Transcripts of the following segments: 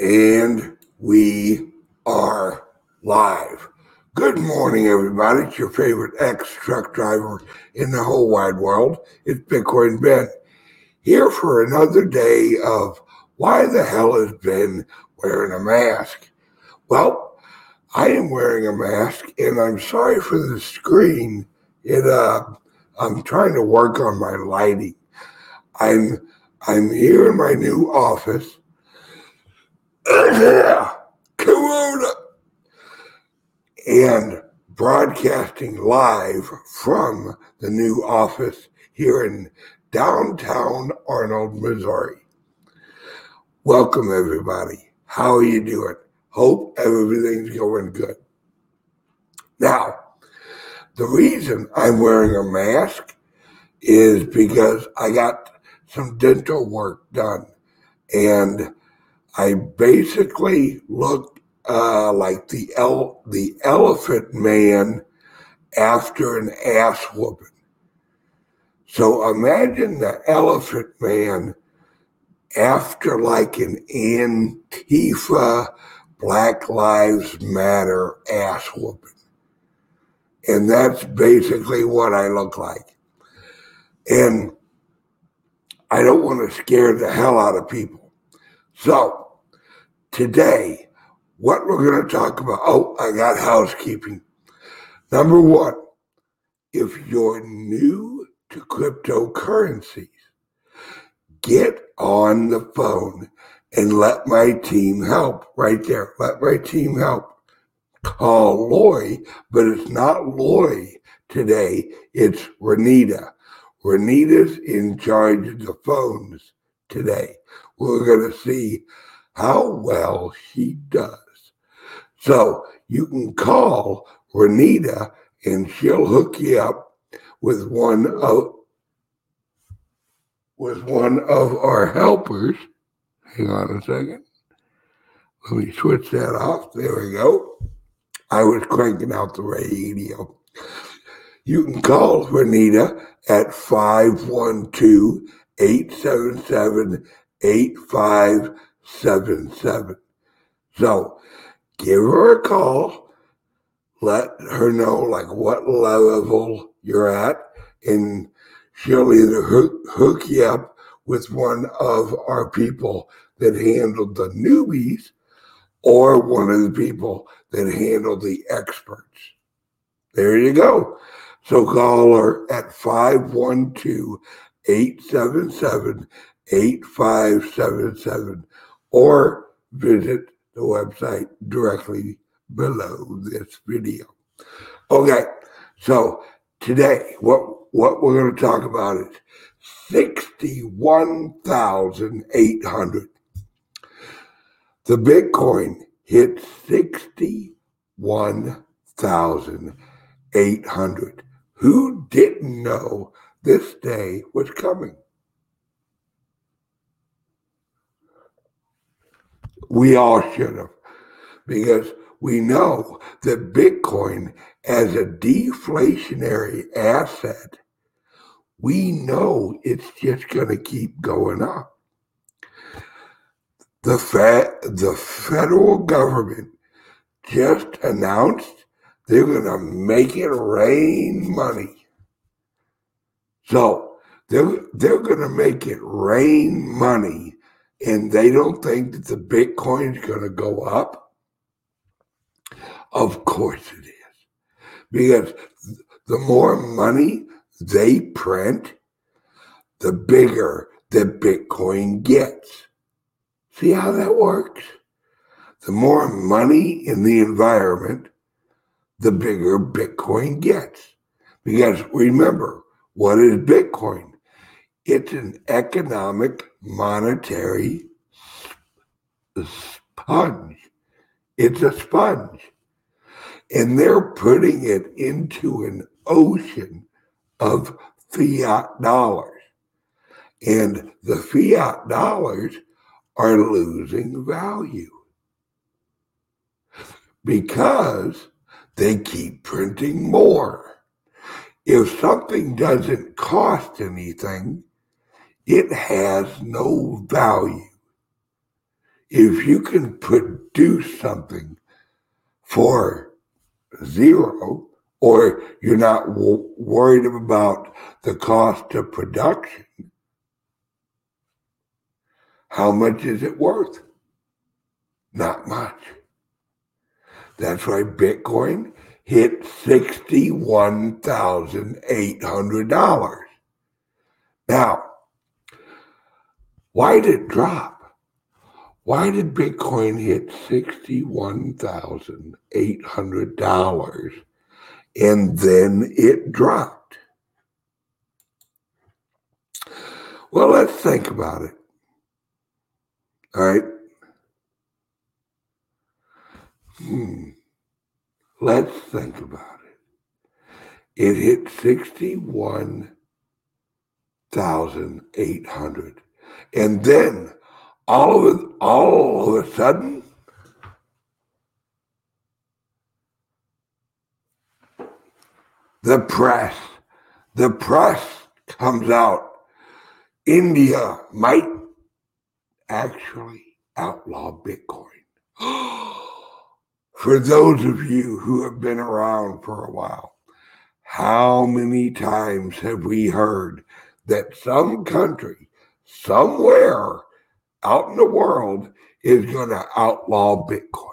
And we are live. Good morning, everybody. It's your favorite ex truck driver in the whole wide world. It's Bitcoin Ben here for another day of why the hell is Ben wearing a mask? Well, I am wearing a mask, and I'm sorry for the screen. It uh, I'm trying to work on my lighting. I'm I'm here in my new office Corona. And broadcasting live from the new office here in downtown Arnold, Missouri. Welcome, everybody. How are you doing? Hope everything's going good. Now, the reason I'm wearing a mask is because I got some dental work done and I basically look uh, like the el- the elephant man after an ass whooping. So imagine the elephant man after like an Antifa Black Lives Matter ass whooping. And that's basically what I look like. And I don't want to scare the hell out of people. So Today, what we're going to talk about. Oh, I got housekeeping. Number one, if you're new to cryptocurrencies, get on the phone and let my team help right there. Let my team help. Call Lori, but it's not Lori today. It's Renita. Renita's in charge of the phones today. We're going to see how well she does. So you can call Renita and she'll hook you up with one of with one of our helpers. Hang on a second. Let me switch that off. There we go. I was cranking out the radio. You can call Renita at 512 877 seven seven. So give her a call. Let her know like what level you're at, and she'll either hook, hook you up with one of our people that handled the newbies or one of the people that handled the experts. There you go. So call her at 512 877 8577 or visit the website directly below this video. Okay, so today what what we're going to talk about is 61,800. The Bitcoin hit 61,800. Who didn't know this day was coming? We all should have, because we know that Bitcoin, as a deflationary asset, we know it's just going to keep going up. The, Fed, the federal government just announced they're going to make it rain money. So they're, they're going to make it rain money and they don't think that the Bitcoin is going to go up? Of course it is. Because the more money they print, the bigger the Bitcoin gets. See how that works? The more money in the environment, the bigger Bitcoin gets. Because remember, what is Bitcoin? It's an economic monetary sponge. It's a sponge. And they're putting it into an ocean of fiat dollars. And the fiat dollars are losing value because they keep printing more. If something doesn't cost anything, it has no value. if you can produce something for zero, or you're not w- worried about the cost of production, how much is it worth? Not much. That's why Bitcoin hit $61,800. Now, why did it drop? Why did Bitcoin hit $61,800 and then it dropped? Well, let's think about it. All right. Hmm. Let's think about it. It hit 61,800. And then all of it, all of a sudden, the press, the press comes out. India might actually outlaw Bitcoin. For those of you who have been around for a while, how many times have we heard that some country somewhere out in the world is going to outlaw Bitcoin?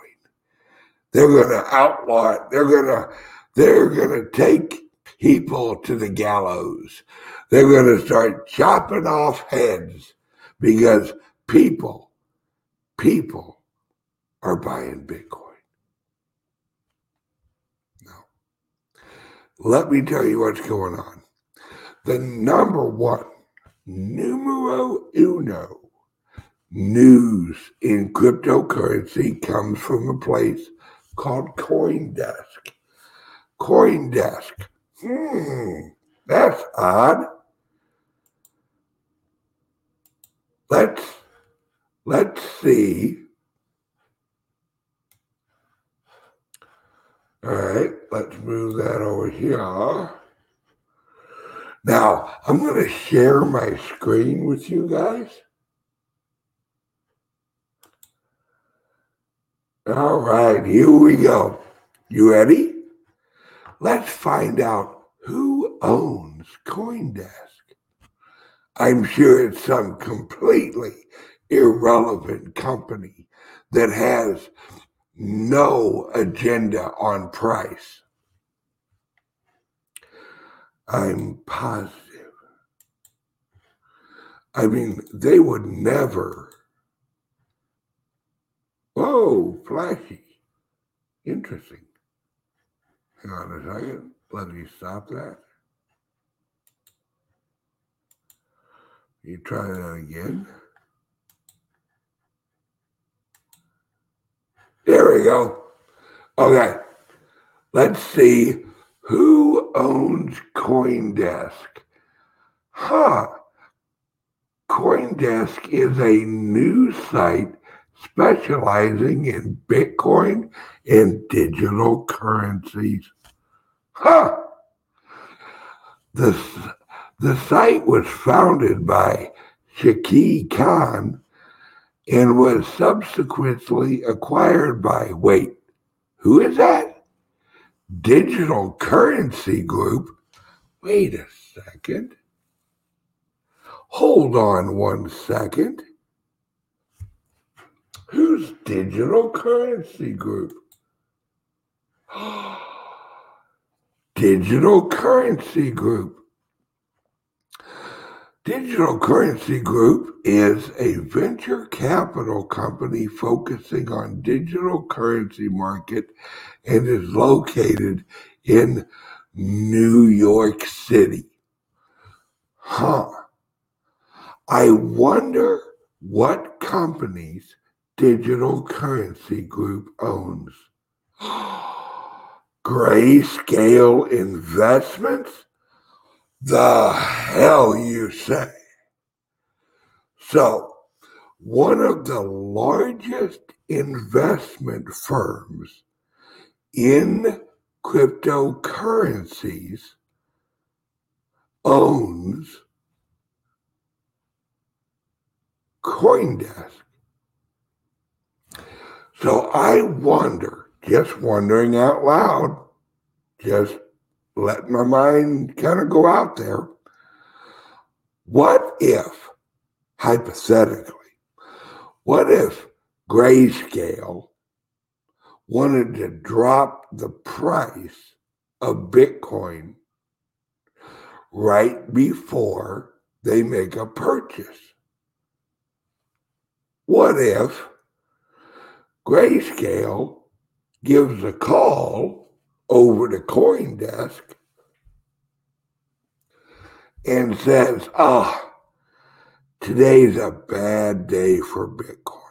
They're going to outlaw it. They're going to they're going to take people to the gallows. They're going to start chopping off heads because people people are buying Bitcoin. Now, let me tell you what's going on. The number one, numero uno news in cryptocurrency comes from a place called Coindesk. Coindesk. Hmm, that's odd. Let's let's see All right, let's move that over here. Now, I'm going to share my screen with you guys. All right, here we go. You ready? Let's find out who owns Coindesk. I'm sure it's some completely irrelevant company that has no agenda on price. I'm positive. I mean, they would never. Oh, flashy. Interesting. Hang on a second. Let me stop that. You try that again. There we go. Okay. Let's see who owns Coindesk. Huh. Coindesk is a news site specializing in Bitcoin and digital currencies. Huh. The, the site was founded by Shakil Khan and was subsequently acquired by, wait, who is that? Digital Currency Group. Wait a second. Hold on one second. Who's Digital Currency Group? Digital Currency Group. Digital Currency Group is a venture capital company focusing on digital currency market and is located in New York City. Huh. I wonder what companies Digital Currency Group owns. Grayscale Investments? The hell you say? So, one of the largest investment firms in cryptocurrencies owns Coindesk. So I wonder, just wondering out loud, just let my mind kind of go out there. What if, hypothetically, what if Grayscale wanted to drop the price of Bitcoin right before they make a purchase? What if Grayscale gives a call over to Coindesk and says, ah, today's a bad day for Bitcoin.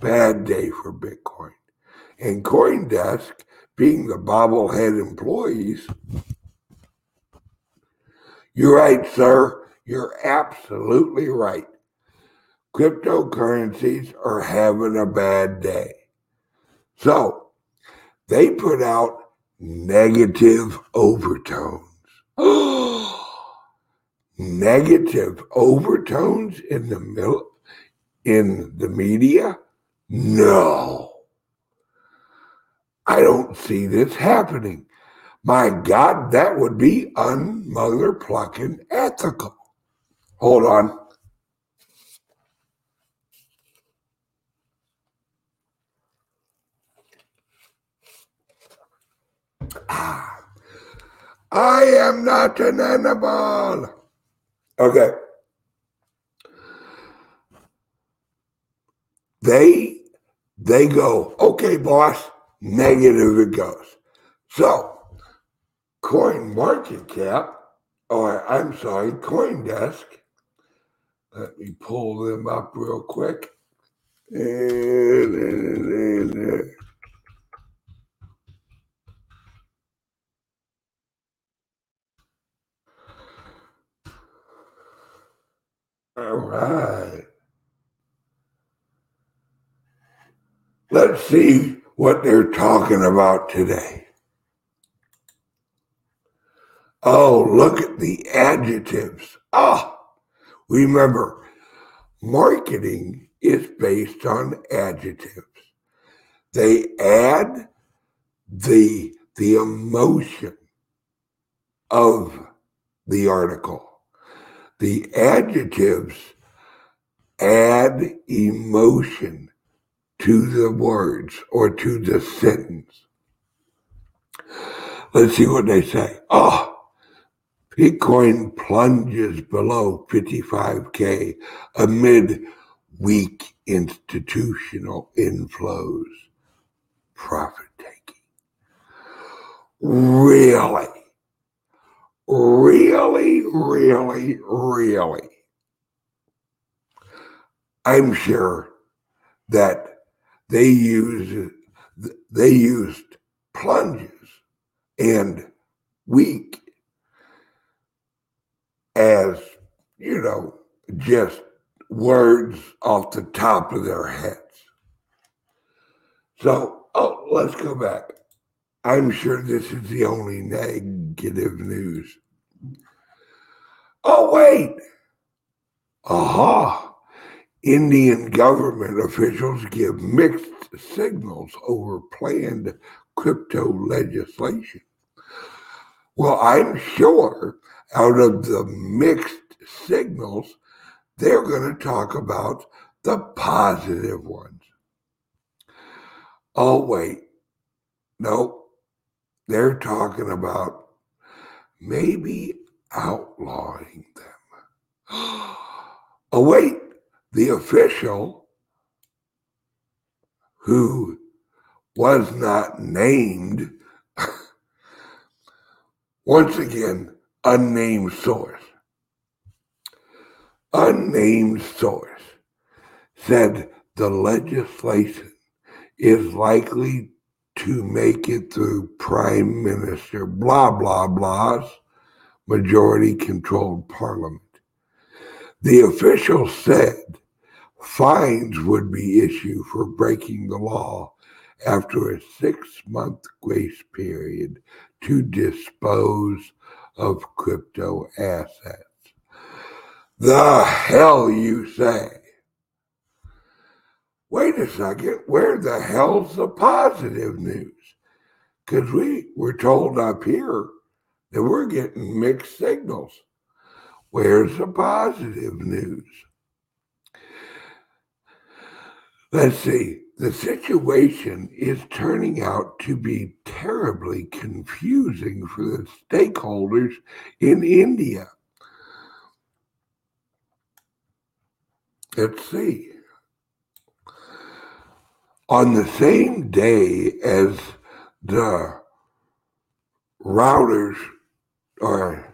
Bad day for Bitcoin. And Coindesk, being the bobblehead employees, you're right, sir. You're absolutely right cryptocurrencies are having a bad day. So they put out negative overtones. negative overtones in the mil- in the media? No. I don't see this happening. My God, that would be unmother plucking ethical. Hold on. Ah, I am not an animal. Okay. They they go, okay, boss, negative it goes. So CoinMarketCap, or I'm sorry, CoinDesk. Let me pull them up real quick. All right. Let's see what they're talking about today. Oh, look at the adjectives. Ah, remember, marketing is based on adjectives. They add the the emotion of the article the adjectives add emotion to the words or to the sentence. Let's see what they say. Oh, Bitcoin plunges below 55K amid weak institutional inflows. Profit taking. Really? really, really, really, I'm sure that they use they used plunges and weak as you know just words off the top of their heads. So, oh, let's go back. I'm sure this is the only negative news. Oh, wait. Aha. Indian government officials give mixed signals over planned crypto legislation. Well, I'm sure out of the mixed signals, they're going to talk about the positive ones. Oh, wait. Nope they're talking about maybe outlawing them. oh, wait, the official who was not named, once again, unnamed source, unnamed source said the legislation is likely to make it through prime minister, blah, blah, blah's majority controlled parliament. The official said fines would be issued for breaking the law after a six month grace period to dispose of crypto assets. The hell you say? Wait a second, where the hell's the positive news? Because we were told up here that we're getting mixed signals. Where's the positive news? Let's see. The situation is turning out to be terribly confusing for the stakeholders in India. Let's see. On the same day as the routers or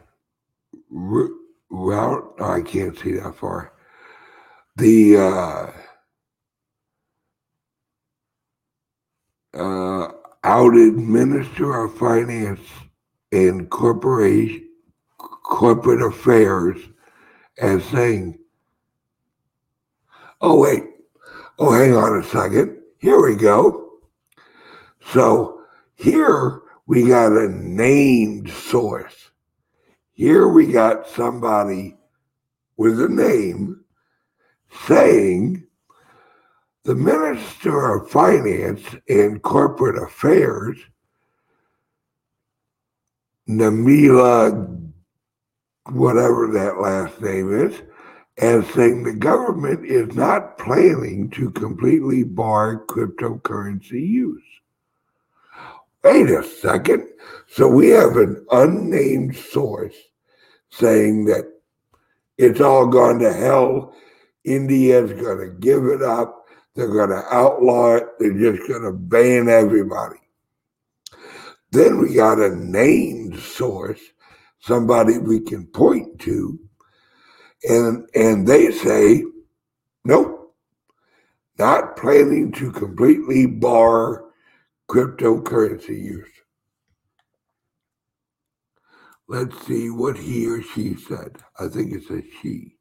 route, I can't see that far. The uh, uh, outed Minister of Finance and Corporation Corporate Affairs as saying, "Oh wait, oh hang on a second, here we go." So here we got a named source. Here we got somebody with a name saying the Minister of Finance and Corporate Affairs, Namila, whatever that last name is, as saying the government is not planning to completely bar cryptocurrency use. Wait a second. So we have an unnamed source saying that it's all gone to hell. India's going to give it up they're going to outlaw it. They're just going to ban everybody. Then we got a named source, somebody we can point to, and and they say, nope, not planning to completely bar cryptocurrency use. Let's see what he or she said. I think it's a she,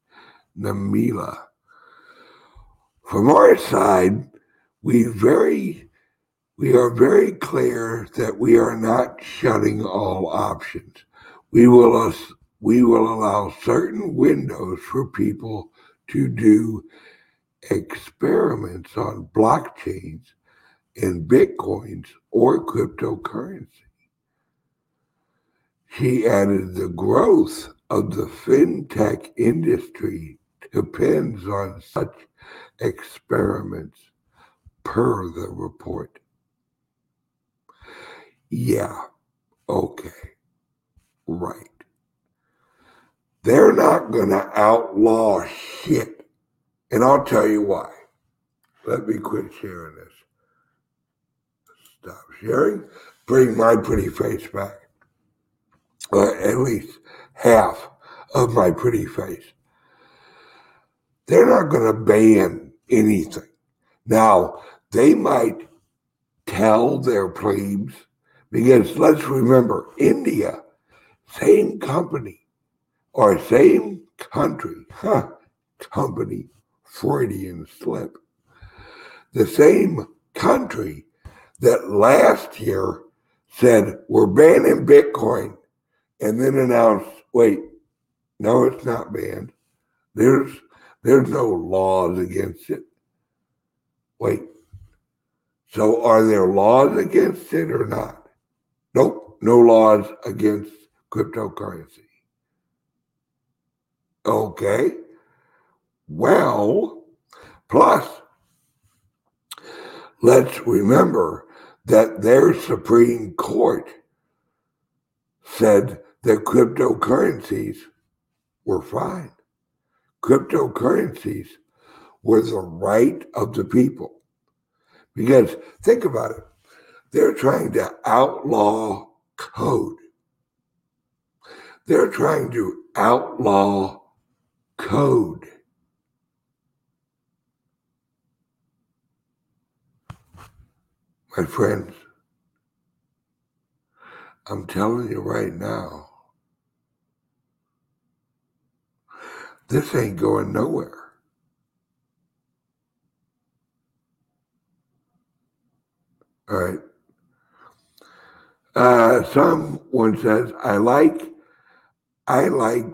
Namila. From our side, we very we are very clear that we are not shutting all options. We will we will allow certain windows for people to do experiments on blockchains and bitcoins or cryptocurrency. She added the growth of the fintech industry depends on such experiments per the report. Yeah, okay, right. They're not going to outlaw shit. And I'll tell you why. Let me quit sharing this. Stop sharing. Bring my pretty face back. Or at least half of my pretty face. They're not going to ban anything. Now, they might tell their plebes, because let's remember, India, same company or same country, huh, company, Freudian slip, the same country that last year said, we're banning Bitcoin, and then announced, wait, no, it's not banned. There's there's no laws against it. Wait. So are there laws against it or not? Nope, no laws against cryptocurrency. Okay. Well, plus, let's remember that their Supreme Court said that cryptocurrencies were fine cryptocurrencies were the right of the people. Because think about it, they're trying to outlaw code. They're trying to outlaw code. My friends, I'm telling you right now, This ain't going nowhere. All right. Uh, someone says, I like, I like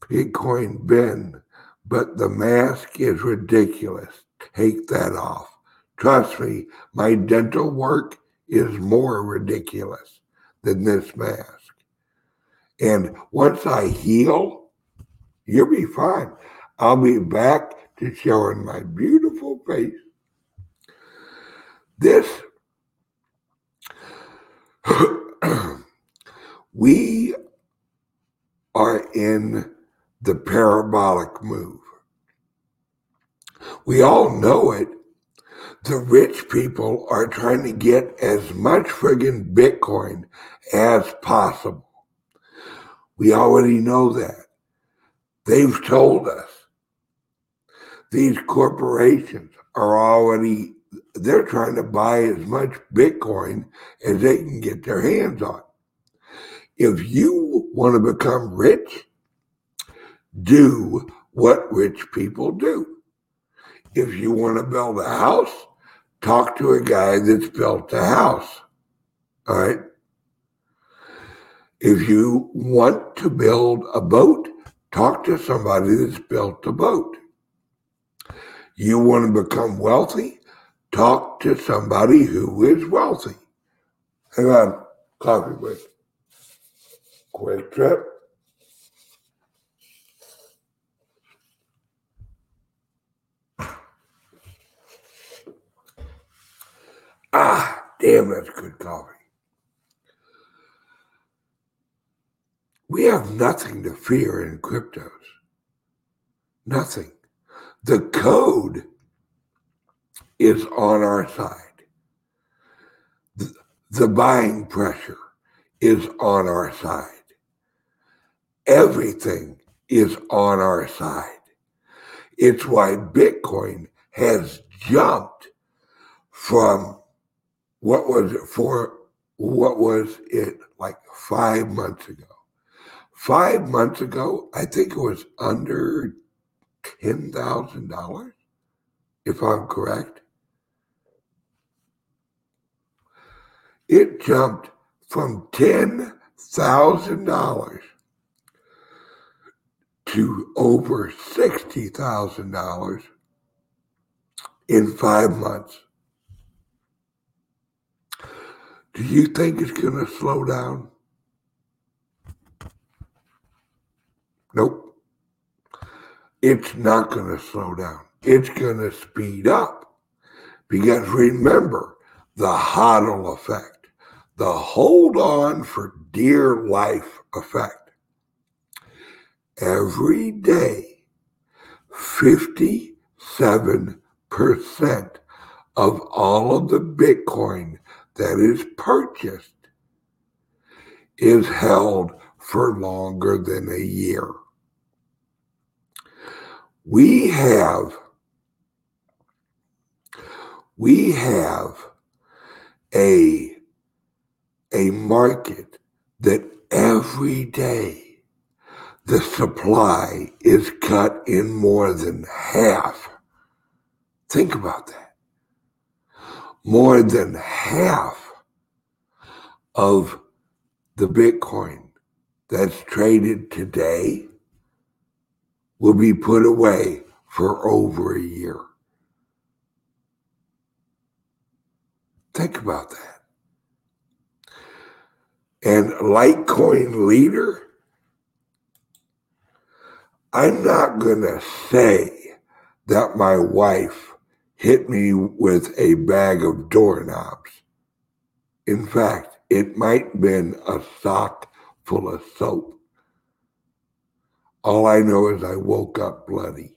Bitcoin Ben, but the mask is ridiculous. Take that off. Trust me, my dental work is more ridiculous than this mask. And once I heal, you'll be fine. I'll be back to showing my beautiful face. This, we are in the parabolic move. We all know it. The rich people are trying to get as much friggin' Bitcoin as possible. We already know that. They've told us. These corporations are already, they're trying to buy as much Bitcoin as they can get their hands on. If you want to become rich, do what rich people do. If you want to build a house, talk to a guy that's built a house. All right. If you want to build a boat, talk to somebody that's built a boat. You want to become wealthy, talk to somebody who is wealthy. Hang on, coffee break. Quick trip. Ah, damn, that's good coffee. We have nothing to fear in cryptos. Nothing. The code is on our side. The, the buying pressure is on our side. Everything is on our side. It's why Bitcoin has jumped from what was it for what was it like five months ago five months ago i think it was under $10000 if i'm correct it jumped from $10000 to over $60000 in five months Do you think it's going to slow down? Nope. It's not going to slow down. It's going to speed up. Because remember the hodl effect, the hold on for dear life effect. Every day, 57% of all of the Bitcoin that is purchased is held for longer than a year. We have we have a a market that every day the supply is cut in more than half. Think about that more than half of the Bitcoin that's traded today will be put away for over a year. Think about that. And Litecoin leader, I'm not going to say that my wife hit me with a bag of doorknobs. In fact, it might have been a sock full of soap. All I know is I woke up bloody.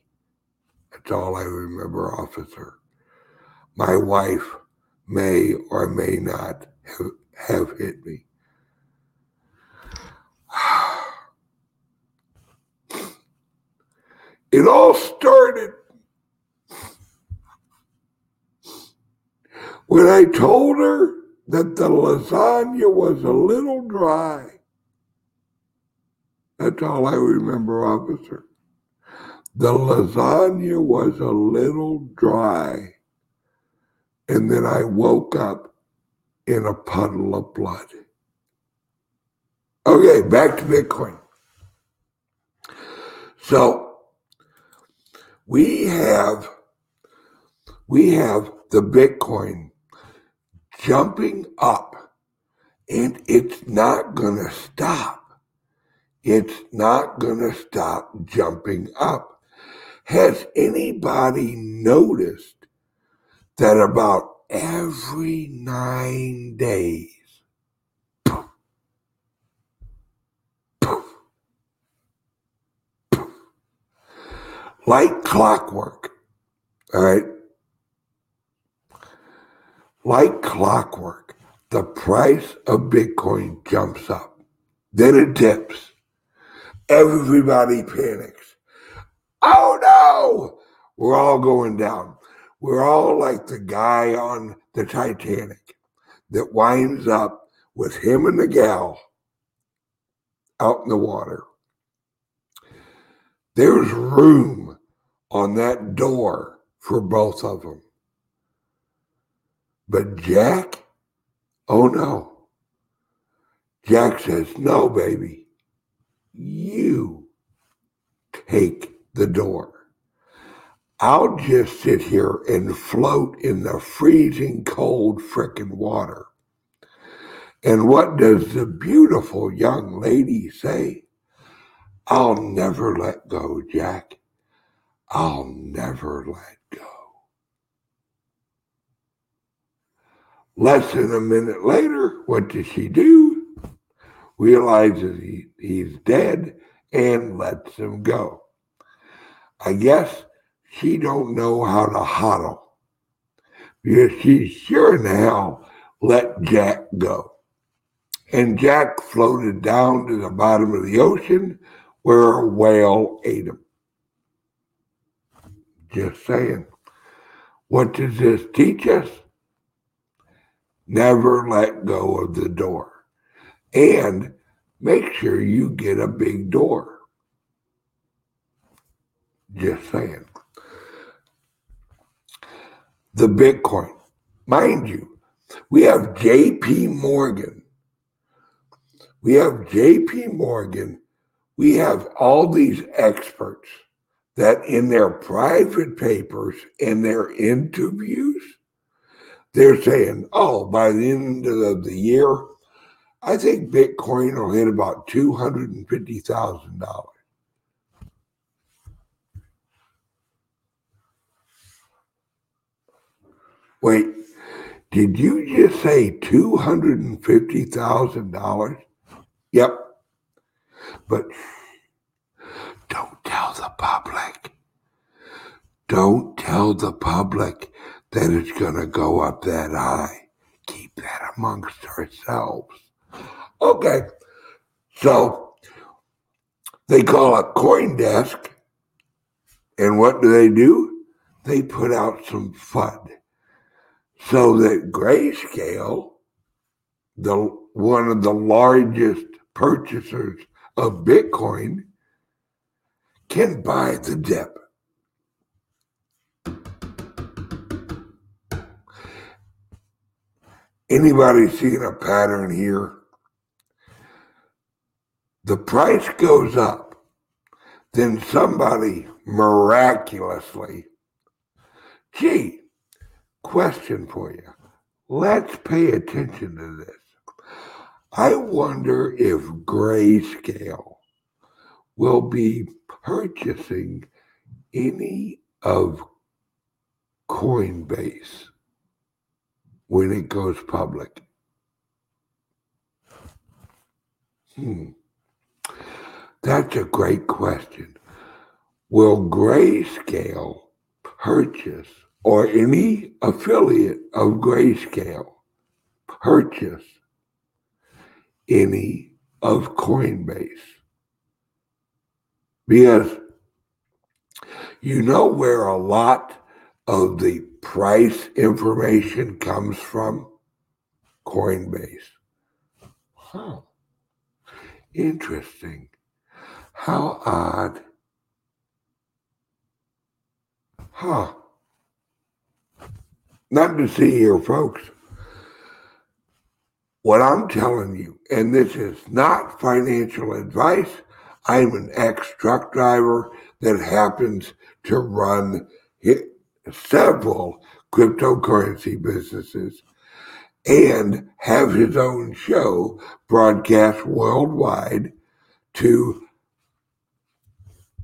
That's all I remember, officer. My wife may or may not have, have hit me. It all started when I told her that the lasagna was a little dry. That's all I remember, officer. The lasagna was a little dry. And then I woke up in a puddle of blood. Okay, back to Bitcoin. So we have we have the Bitcoin jumping up and it's not going to stop. It's not going to stop jumping up. Has anybody noticed that about every nine days, poof, poof, poof, like clockwork, all right? Like clockwork, the price of Bitcoin jumps up. Then it dips. Everybody panics. Oh no! We're all going down. We're all like the guy on the Titanic that winds up with him and the gal out in the water. There's room on that door for both of them. But Jack, oh no. Jack says, no, baby, you take the door. I'll just sit here and float in the freezing cold frickin' water. And what does the beautiful young lady say? I'll never let go, Jack. I'll never let go. Less than a minute later, what does she do? Realizes he, he's dead and lets him go. I guess she don't know how to hodl because she sure now let Jack go. And Jack floated down to the bottom of the ocean where a whale ate him. Just saying. What does this teach us? Never let go of the door. And make sure you get a big door. Just saying. The Bitcoin. Mind you, we have JP Morgan. We have JP Morgan. We have all these experts that in their private papers and their interviews they're saying, oh, by the end of the year, I think Bitcoin will hit about $250,000. Wait, did you just say $250,000? Yep. But don't tell the public. Don't tell the public that it's going to go up that high. Keep that amongst ourselves. Okay, so they call it CoinDesk, and what do they do? They put out some FUD so that Grayscale, the one of the largest purchasers of Bitcoin, can buy the dip. Anybody seeing a pattern here? The price goes up, then somebody miraculously, gee, question for you. Let's pay attention to this. I wonder if Grayscale will be purchasing any of Coinbase when it goes public? Hmm. That's a great question. Will Grayscale purchase or any affiliate of Grayscale purchase any of Coinbase? Because you know where a lot of the price information comes from? Coinbase. Huh. Interesting. How odd. Huh. Not to see here, folks. What I'm telling you, and this is not financial advice, I'm an ex truck driver that happens to run several cryptocurrency businesses and have his own show broadcast worldwide to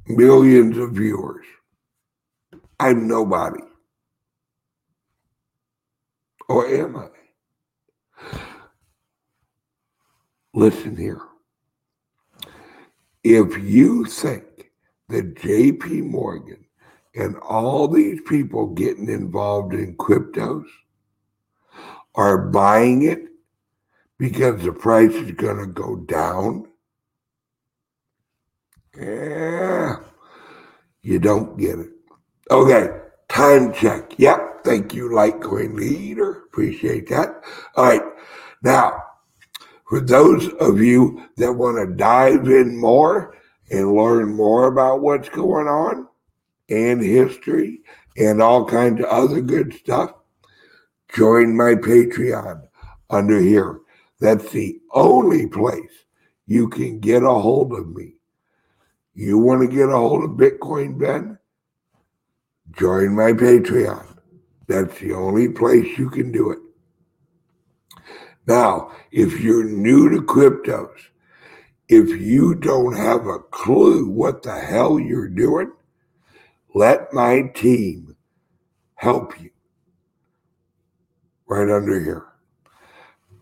millions of viewers. I'm nobody. Or am I? Listen here. If you think that JP Morgan and all these people getting involved in cryptos are buying it because the price is going to go down, yeah, you don't get it. Okay, time check. Yep, thank you, Litecoin leader. Appreciate that. All right, now for those of you that want to dive in more and learn more about what's going on and history and all kinds of other good stuff, join my Patreon under here. That's the only place you can get a hold of me. You want to get a hold of Bitcoin Ben? Join my Patreon. That's the only place you can do it. Now, if you're new to cryptos, if you don't have a clue what the hell you're doing, let my team help you right under here.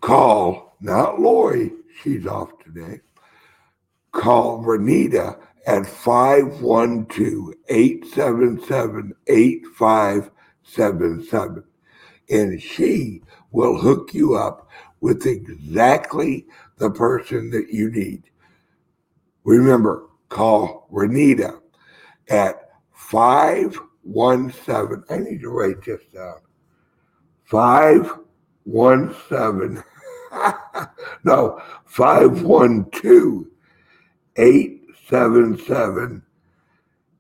Call, not Lori, she's off today. Call Renita at 512 877 8577. And she will hook you up with exactly the person that you need. Remember, call Renita at 517. I need to write this down. 517. no, 512 877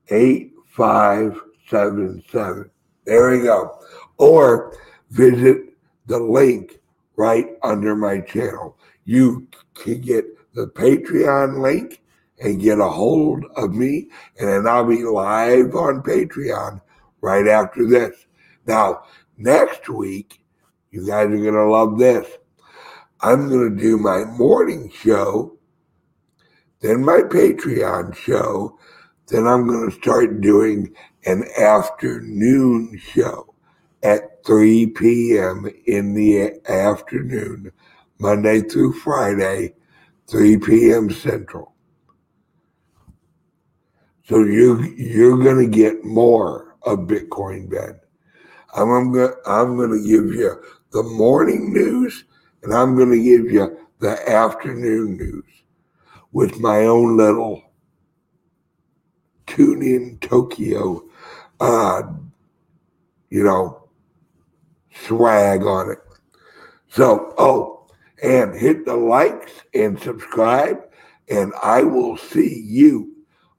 8577. There we go. Or visit the link right under my channel. You can get the Patreon link and get a hold of me, and then I'll be live on Patreon right after this. Now, next week, you guys are going to love this. I'm going to do my morning show, then my Patreon show, then I'm going to start doing an afternoon show at 3 p.m. in the afternoon, Monday through Friday, 3 p.m. Central. So you you're gonna get more of Bitcoin Ben. I'm gonna I'm gonna give you the morning news and I'm gonna give you the afternoon news with my own little tune in Tokyo uh you know swag on it. So oh and hit the likes and subscribe and I will see you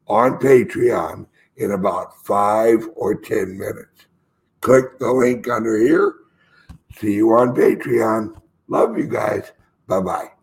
on Patreon in about five or 10 minutes. Click the link under here. See you on Patreon. Love you guys. Bye bye.